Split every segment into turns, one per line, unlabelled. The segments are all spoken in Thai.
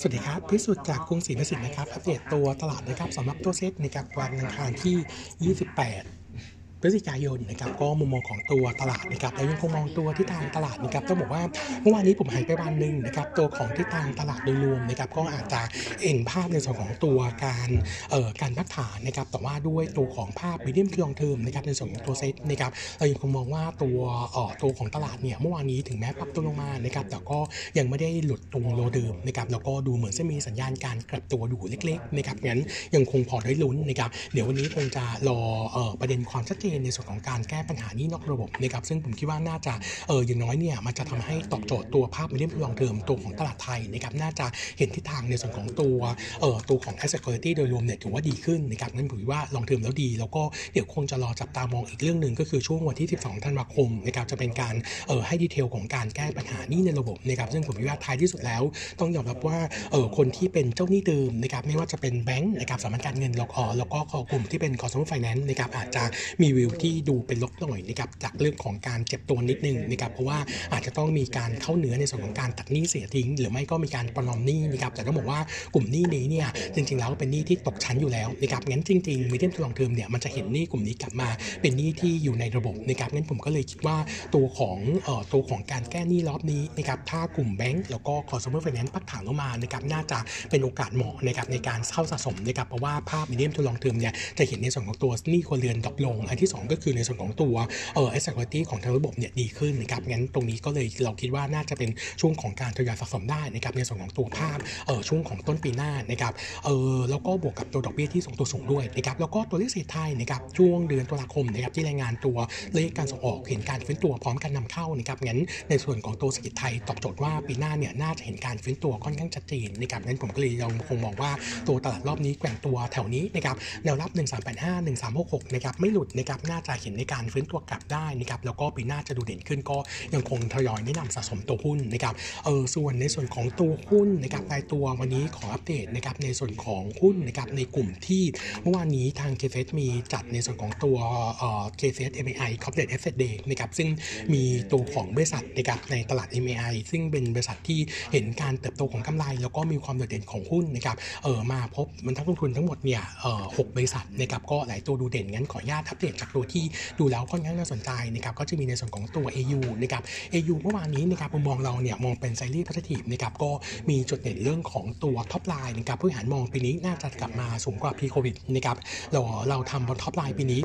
สวัสดีครับพิสุทธิ์จากกรุงศรีนสินนะครับอัปเดตตัวตลาดนะครับสำหรับตัวเซตในกับวันอังคารที่ 28 พฤศจิกายนนะครับก็มุมมองของตัวตลาดนะครับแล้วยังคงมองตัวที่ทางตลาดนะครับต้องบอกว่าเมื่อวานนี้ผมหายไปวันหนึ่งนะครับตัวของที่ทางตลาดโดยรวมนะครับก็อาจจะเห็นภาพในส่วนของตัวการเอ่อการพักฐานนะครับแต่ว่าด้วยตัวของภาพมีเดียมคือลองเทอมนะครับในส่วนของตัวเซตนะครับเรายังคงมองว่าตัวเอ่อตัวของตลาดเนี่ยเมื่อวานนี้ถึงแม้ปรับตัวลงมานะครับแต่ก็ยังไม่ได้หลุดตรงโลเดิมนะครับแล้วก็ดูเหมือนจะมีสัญญาณการกลับตัวอยู่เล็กๆนะครับงั้นยังคงพอได้ลุ้นนะครับเดี๋ยววันนี้คงจะรอเอ่อประเด็นความชัดเจนในส่วนของการแก้ปัญหานี้นอกระบบนะครับซึ่งผมคิดว่าน่าจะเอออย่างน้อยเนี่ยมันจะทำให้ตอบโจทย์ตัวภาพมีเดียมลองเทอมตัวของตลาดไทยนะครับน่าจะเห็นทิศทางในส่วนของตัวเอ่อตัวของ asset quality โดยรวมเนี่ยถือว่าดีขึ้นนะครับงั้นผมคิดว่าลองเทอมแล้วดี แล้วก็เดี๋ยวคงจะรอจับตามองอีกเรื่องหนึ่งก็คือช่วงวันที่ 12 ธันวาคมนะครับจะเป็นการเออให้ดีเทลของการแก้ปัญหานี้ในระบบนะครับซึ่งผมคิดว่าท้ายที่สุดแล้ว ต้องยอมรับว่าเออคนที่เป็นเจ้าหนี้เดิมนะครับไม่ว่าจะเป็นแบงก์นะครับสถาบันการเงินล้วก็แล้วก็กลุ่มที่เป็น consumer finance นะครับอาจจะมีววที่ดูเป็นลบหน่อยนะครับจากเรื่องของการเจ็บตัวนิดนึงนะครับเพราะว่าอาจจะต้องมีการเข้าเนื้อในส่วนของการตัดหนี้เสียทิ้ง หรือไม่ก็มีการประนอมหนี้นะครับแต่ต้องบอกว่ากลุ่มหนี้นี้เนี่ยจริง ๆ แล้วเป็นหนี้ที่ตกชั้นอยู่แล้วนะครับงั้นจริงๆมีเดียมทูลองเทอมเนี่ยมันจะเห็นหนี้กลุ่มนี้กลับมาเป็นหนี้ที่อยู่ในระบบนะครับงั้นผมก็เลยคิดว่าตัวของเอ่อตัวของการแก้หนี้รอบนี้นะครับถ้ากลุ่มแบงก์แล้วก็ consumer finance พักฐานลงมานะครับน่าจะเป็นโอกาสเหมาะนะครับในการเข้าสะสมนะครับเพราะว่าภาพ medium to long term เนี่ยจะเห็นในส่วนของตัวหนี้ครัวเรือน drop ลงอันที่สองก็คือในส่วนของตัวเอ่อ asset quality ของทางระบบเนี่ยดีขึ้นนะครับงั้นตรงนี้ก็เลยเราคิดว่าน่าจะเป็นช่วงของการทยอยสะสมได้นะครับในส่วนของตัวภาพเออช่วงของต้นปีหน้านะครับเออแล้วก็บวกกับตัวดอกเบี้ยที่ส่งตัวสูงด้วยนะครับแล้วก็ตัวเลขเศรษฐไทยนะครับช่วงเดือนตุลาคมนะครับที่รายงานตัวเลขการส่งออกเห็นการฟื้นตัวพร้อมกันนำเข้านะครับงั้นในส่วนของตัวเศรษฐกิจไทยตอบโจทย์ว่าปีหน้าเนี่ยน่าจะเห็นการฟื้นตัวค่อนข้างชัดเจนนะครับงั้นผมก็เลยยังคงมองว่าตัวตลาดรอบนี้แกว่งตัวแถวนี้นะครับแนวรับ 1385 1366นะครับไม่หลุดนะครับน่าจะเห็นในการฟื้นตัวกลับได้นะครับแล้วก็ปีหน้าจะดูเด่นขึ้นก็ยังคงทยอยแนะนำสะสมตัวหุ้นนะครับเออส่วนในส่วนของตัวหุ้นนะครับรายตัววันนี้ขออัปเดตนะครับในส่วนของหุ้นนะครับในกลุ่มที่เมื่อวานนี้ทางเคเมีจัดในส่วนของตัวเอ่อ KCS MAI Corporate Asset Day นะครับซึ่งมีตัวของบริษัทนะครับในตลาด MAI ซึ่งเป็นบริษัทที่เห็นการเติบโตของกำไร แล้วก็มีความโดดเด่นของหุ้นนะครับเออมาพบมันทั้งลงทุนทั้งหมดเนี่ยเออหกบริษัทนะครับก็หลายตัวดูเด่นงั้นขออนุญาตอัปเดตจากตัวที่ดูแล้วค่อนข้างน่าสนใจนะครับก็จะมีในส่วนของตัว AU นะครับ AU เมื่อวานนี้นะครับมุมมองเราเนี่ยมองเป็น slightly positive นะครับก็มีจุดเด่นเรื่องของตัว top line นะครับผู้บริหารมองปีนี้น่าจะกลับมาสูงกว่า pre โควิดนะครับเราเราทำบน top line ปีนี้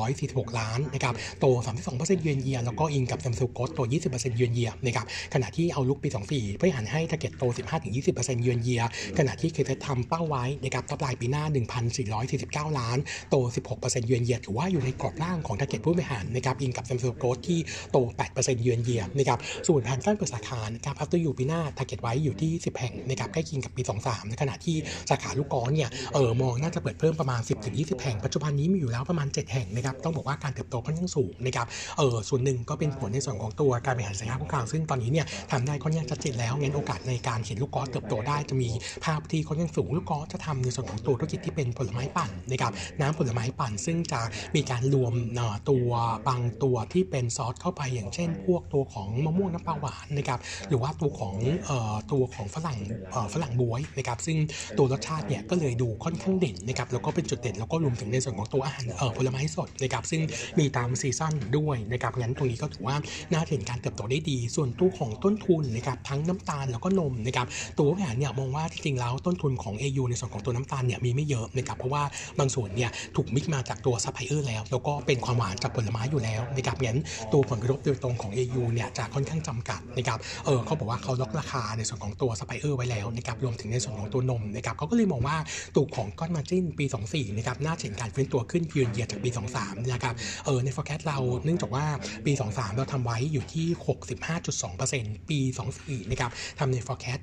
1,246 ล้านนะครับโต 32%เยือนเยียแล้วก็อิงกับ same store growth โต 20%เยือนเยียนะครับขณะที่ outlook ปี 24ผู้บริหารให้ target โต 15-20%เยือนเยียขณะที่เคเททำเป้าไว้นะครับ top line ปีหน้า 1,449 ล้านโต 16%เยือนเยียถือว่าอยู่ในกรอบล่างของ target ผู้บริหารนะครับอิงกับ same store growth ที่โต 8%เยือนเยียนะครับส่วนแผนการเปิดสาขานะครับ after อยู่ปีหน้า target ไว้อยู่ที่ 10 แห่งนะครับใกล้เคียงกับปี 23 ในขณะที่สาขาลูกกอนเนี่ยเออมองน่าจะเปิดเพิ่มประมาณ 10-20 แห่ง ปัจจุบันนี้มีอยู่แล้วประมาณ 7 แห่งนะครับต้องบอกว่าการเติบโตค่อนข้างสูงนะครับเออส่วนหนึ่งก็เป็นผลในส่วนของตัวการบริหารสินค้าผู้กลางซึ่งตอนนี้เนี่ยทำได้ค่อนข้างชัดเจนแล้วงั้นโอกาสในการเห็นลูกกอเติบโตได้จะมีภาพที่ค่อนข้างสูงลูกกอจะทำในส่วนของตัวธุรกิจที่เป็นผลไม้ปั่นนะครับน้ำผลไม้ปั่นซึ่งจะมีการรวมตัวบางตัวที่เป็นซอสเข้าไปอย่างเช่น พวกตัวของมะม่วงน้ำปลาหวานนะครับหรือว่าตัวของออตัวของฝรั่งฝรั่งบวยนะครับซึ่งตัวรสชาติเนี่ยก็เลยดูค่อนข้างเด่นนะครับแล้วก็เป็นจุดเด่นแล้วก็รวมถึงในส่วนของตัวอาหารผลไม้สดนะครับซึ่งมีตามซีซั่นด้วยนะครับงั้นตรงนี้ก็ถือว่าน่าเห็นการเติบโตได้ดี ส่วนตัวของต้นทุนนะครับทั้งน้ำตาลแล้วก็นมนะครับตัวบริหารเนี่ยมองว่าจริงๆแล้วต้นทุนของ AU ในส่วนของตัวน้ำตาลเนี่ยมีไม่เยอะนะครับเพราะว่าบางส่วนเนี่ยถูก mix มาจากตัวซัพพลายเออร์แล้วแล้วก็เป็นความหวานจากผลไม้อยู่แล้วนะครับงั้นตัวผลกระทบโดยตรงของ AU เนี่ยจะค่อนข้างจำกัดนะครับเออเขาบอกว่าเขาล็อกราคาในส่วนของตัวซัพพลายเออร์ไว้แล้วนะครับรวมถึงในส่วนของตัวนมนะครับเขาก็เลยมองว่าตัวของ gross margin ปี 24นะครับน่าเห็นการฟื้นตัวขึ้นยืนเยียจากปี 23นะครับเออใน forecast เราเนื่องจากว่าปี 23 เราทำไว้อยู่ที่ 65.2%ปี 24นะครับทำใน forecast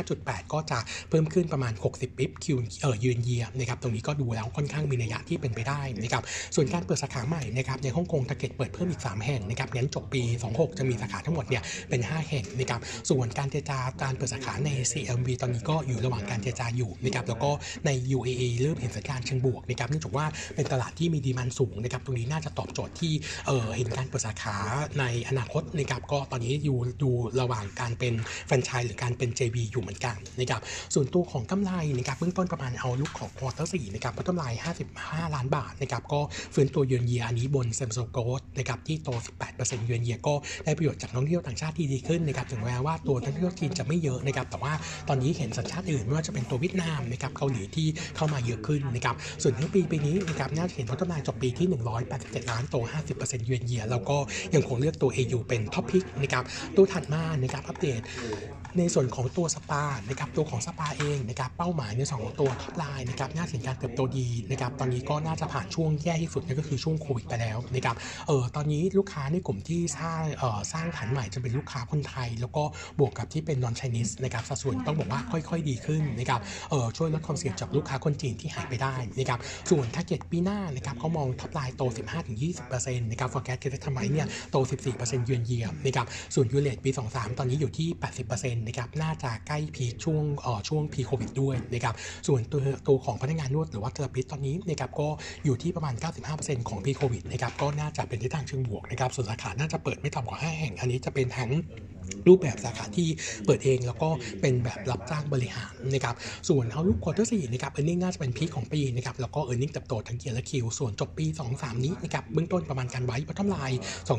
65.8 ก็จะเพิ่มขึ้นประมาณ 60 bips เออยืนเยียนะครับตรงนี้ก็ดูแล้วค่อนข้างมีนัยยะที่เป็นไปได้นะครับส่วนการเปิดิดสาขาใหม่นะครับในฮ่องกง target เปิดเพิ่มอีก 3 แห่งนะครับงั้นจบปี 26 จะมีสาขาทั้งหมดเนี่ยเป็น 5 แห่งนะครับส่วนการเจรจาการเปิดสาขาใน CLMV ตอนนี้ก็อยู่ระหว่างการเจรจาอยู่นะครับแล้วก็ใน UAE เริ่มเห็นสัญญาณเชิงบวกนะครับเนื่องจากว่าเป็นตลาดที่มี demand สูงนะครับตรงนี้น่าจะตอบโจทย์ที่เออเห็นการเปิดสาขาในอนาคตนะครับก็ตอนนี้อยู่ดูระหว่างการเป็นแฟรนไชส์หรือการเป็น JV อยู่เหมือนกันนะครับส่วนตัวของกำไรนะครับเบื้องต้นประมาณ outlook ของ quarter สี่นะครับกำไร 55 ล้านบาทนะครับก็ฟื้นตัวเยือนเยียอันนี้บน same store growth นะครับที่โต 18%เยือนเยียก็ได้ประโยชน์จากนักท่องเที่ยวต่างชาติที่ดีขึ้นนะครับถึงแม้ว่าตัวนักท่องเที่ยวจีนจะไม่เยอะนะครับแต่ว่าตอนนี้เห็นสัญชาติอื่นไม่ว่าจะเป็นตัวเวียดนามนะครับเกาหลีที่เข้ามาเยอะขึ้นนะครับส่วนทั้งปีปีนี้นะครับน่าจะเห็นผลกำไรจบปีที่ 187 ล้านโต 50%เยือนเยียแล้วก็ยังคงเลือกตัว AU เป็น top pick นะครับตัวถัดมานะครับอัปเดตในส่วนของตัวสปานะครับตัวของสปาเองนะครับเป้าหมายในส่วนของตัว top line นะครับน่าจะเห็นการเติบโตดีนะครับตอนนี้ก็น่าจะผ่านช่วงแย่ที่สุดนั่นก็คือช่วงโควิดไปแล้วนะครับเออตอนนี้ลูกค้าในกลุ่มที่สร้างเออสร้างฐานใหม่จะเป็นลูกค้าคนไทย แล้วก็บวกกับที่เป็นนอน Chinese นะครับสัดส่วนต้องบอกว่าค่อยๆ ดีขึ้นนะครับเออช่วยลดความเสี่ยงจากลูกค้าคนจีนที่หายไปได้นะครับส่วนถ้าเกิดปีหน้านะครับเขามอง top line โต 15-20%นะครับ forecast ที่ทำไว้เนี่ยโต 14%เยือนเยียนะครับส่วน U-rate ปี 23 ตอนนี้อยู่ที่ 80%นะครับน่าจะใกล้ pre ช่วงเออช่วง pre โควิดด้วยนะครับส่วนตัวตัวของพนักงานนวดหรือว่า therapist ตอนนี้นะครับก็อยู่ที่ประมาณ 95%ของ pre โควิดนะครับก็น่าจะเป็นทิศทางเชิงบวกนะครับส่วนสาขาน่าจะเปิดไม่ต่ำกว่า 5 แห่ง อันนี้จะเป็นทั้ง รูปแบบสาขาที่เปิดเองแล้วก็เป็นแบบรับจ้างบริหารนะครับส่วนเอาลูกควอเตอร์สี่นะครับเออร์เน็งน่าจะเป็นพีคของปีนะครับแล้วก็เออร์เน็งเติบโตทั้งเกียร์และคิว ส่วนจบปี 2-3 นี้นะครับเบื้องต้นประมาณการไว้พัฒนลาย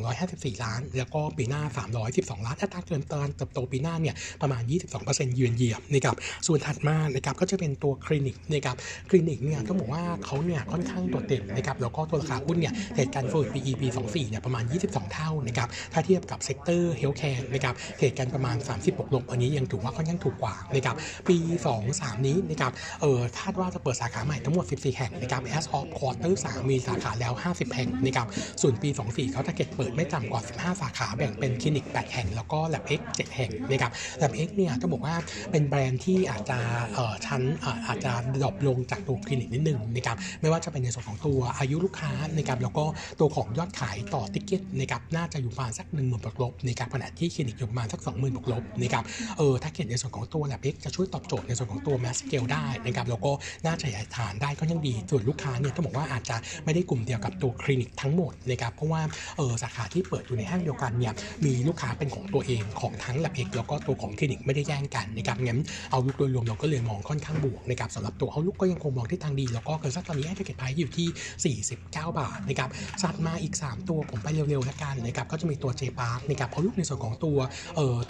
254 ล้าน แล้วก็ปีหน้า 312 ล้านอัตราเกินตอนเติบโตปีหน้าเนี่ยประมาณ 22%เยือนเยียบนะครับส่วนถัดมานะครับก็จะเป็นตัวคลินิกนะครับคลินิกเนี่ยต้องบอกว่าเขาเนี่ยค่อนข้างโดดเด่นนะครับแล้วก็ตัวราคาหุ้นเนี่ยเหตุการณ์เฟิร์ PE ปี24เนี่ยประมาณ 22 เท่านะครับถ้าเทียบกับเซกเตอร์เฮลท์แคร์นะครับเหตุการประมาณ30บวกลบอันนี้ยังถือว่าค่อนข้างถูกกว่านะครับปี 2 3 นี้นะครับเออคาดว่าจะเปิดสาขาใหม่ทั้งหมด 14 แห่งนะครับ as of quarter 3มีสาขาแล้ว 50 แห่งนะครับส่วนปี 24 เขา target เปิดไม่ต่ำกว่า 15 สาขาแบ่งเป็นคลินิก 8 แห่ง แล้วก็ lab x 7 แห่งนะครับ lab x เนี่ยต้องบอกว่าเป็นแบรนด์ที่อาจจะเออชั้นเอออาจจะ drop ลงจากตัวคลินิกนิดนึงนะครับไม่ว่าจะเป็นในส่วนของตัวอายุลูกค้านะครับแล้วก็ตัวของยอดขายต่อ ticket นะครับน่าจะอยู่ประมาณสัก1 0,000บวกลบนะครับขณะที่คลินิกอยู่ประมาณสัก20,000บวกลบนะครับเออถ้าเกิดในส่วนของตัว lab x จะช่วยตอบโจทย์ในส่วนของตัว mass scale ได้นะครับแล้วก็น่าจะขยายฐานได้ก็ยังดีส่วนลูกค้าเนี่ยต้องบอกว่าอาจจะไม่ได้กลุ่มเดียวกับตัวคลินิกทั้งหมดนะครับเพราะว่าเออสาขาที่เปิดอยู่ในห้างเดียวกันเนี่ยมีลูกค้าเป็นของตัวเองของทั้ง lab x แล้วก็ตัวของคลินิกไม่ได้แย่งกันนะครับงั้นเอาลุกโดยรวมเราก็เลยมองค่อนข้างบวกนะครับสำหรับตัวเอาลุกก็ยังคงมองที่ทางดี แล้วก็เกิดสักตอนนี้ให้เกตไพอยู่ที่ 49 บาทนะครับสัดมาอีก 3 ตัวผมไปเร็วๆแล้วกันนะครับก็จะมีตัว J Park นะครับเอาลุกในส่วนของตัว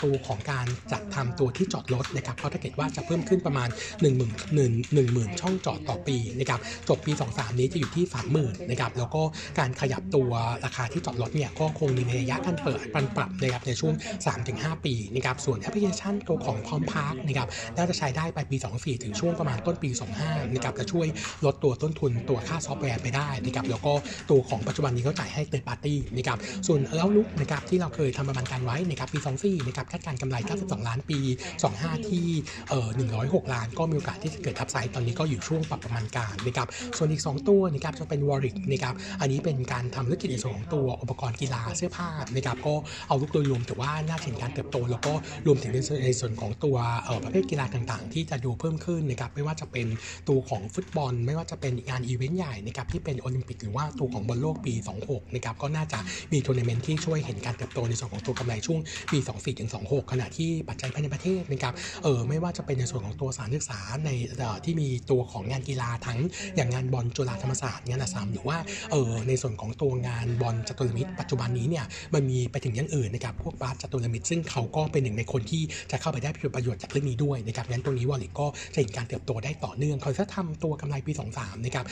ตัวของการจัดทำตัวที่จอดรถนะครับเพราะถ้าเกิดว่าจะเพิ่มขึ้นประมาณ 1 0 0 0 0 1 0,000 ช่องจอดต่อปีนะครับจบปี 23 นี้จะอยู่ที่ 30,000นะครับแล้วก็การขยับตัวราคาที่จอดรถเนี่ยก็คงมีในระยะการเปิดปันปรับนะครับในช่วง 3-5 ปีนะครับส่วนแอปพลิเคชันตัวของพร้อมพาร์คนะครับน่าจะใช้ได้ไปปี 24 ถึงช่วงประมาณต้นปี 25นะครับจะช่วยลดตัวต้นทุนตัวค่าซอฟต์แวร์ไปได้นะครับแล้วก็ตัวของปัจจุบันนี้เขาจ่ายให้ third party นะครับส่วน outlook นะครับที่เราเคยทำประมาณการไว้นะครับปี 2นะครับคาดการณ์กำไร 92 ล้านปี 25 ที่เอ่อ106 ล้าน ก็มีโอกาสที่จะเกิด upside ตอนนี้ก็อยู่ช่วงปรับประมาณการนะครับส่วนอีก 2 ตัวนะครับจะเป็น Warrix นะครับอันนี้เป็นการทำธุรกิจในส่วนของตัวอุปกรณ์กีฬาเสื้อผ้านะครับก็ outlook โดยรวมถือว่าน่าเห็นการเติบโต แล้วก็รวมถึงในส่วนของตัวเอ่อประเภทกีฬาต่างๆ ที่จะดูเพิ่มขึ้นนะครับไม่ว่าจะเป็นตัวของฟุตบอล ไม่ว่าจะเป็นงานอีเวนต์ใหญ่นะครับที่เป็นโอลิมปิกหรือว่าตัวของบอลโลกปี 26นะครับก็น่าจะมีทัวร์นาเมนต์ที่ช่วยเห็นการเติบโตในส่วนของตัวกำไรช่วงปี24ถึง26 ขณะที่ปัจจัยภายในประเทศนะครับเออไม่ว่าจะเป็นในส่วนของตัวสารศึกษาในออที่มีตัวของงานกีฬาทั้งอย่างงานบอลจุฬาธรรมศาสตร์งานอาสามหรือว่าเออในส่วนของตัวงานบอลจัตุรมิตรปัจจุบันนี้เนี่ยมันมีไปถึงอย่างอื่นนะครับพวกบาสจัตุรมิตรซึ่งเขาก็เป็นหนึ่งในคนที่จะเข้าไปได้ประโยชน์จากเรื่องนี้ด้วยนะครับงั้นตรงนี้วอลลิก็จะเห็นการเติบโตได้ต่อเนื่องคอยจะทำตัวกำไรปี 23นะครับ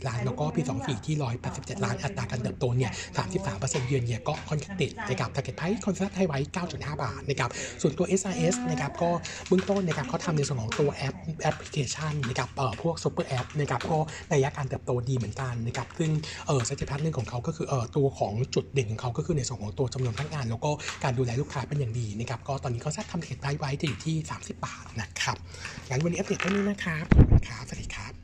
140 ล้าน แล้วก็ปี 24 ที่ 187 ล้านอัตราการเติบโตเนี่ย33%เยือนเยียก็คอนข้างติดนะครับทาร์เก็ตไพรคอนเซ็ปต์ให้ไว้9.5 บาทนะครับส่วนตัว SRS นะครับก็เบื้องต้นนะครับเขาทำในส่วนของตัวแอปแอปพลิเคชันนะครับเอ่อพวกซูเปอร์แอปนะครับก็ระยะการเติบโตดีเหมือนกันนะครับซึ่งเออสัจธรรมหนึ่งของเขาก็คือเออตัวของจุดเด่นของเขาก็คือในส่วนของตัวจำนวนพนักงาน แล้วก็การดูแลลูกค้าเป็นอย่างดีนะครับก็ตอนนี้เขาสร้างทำเทรดไพรไว้จะอยู่ที่ 30 บาทนะครับงั้นวันนี้อัปเดตเท่านี้นะครับขอบคุณครับสวัสดีครับ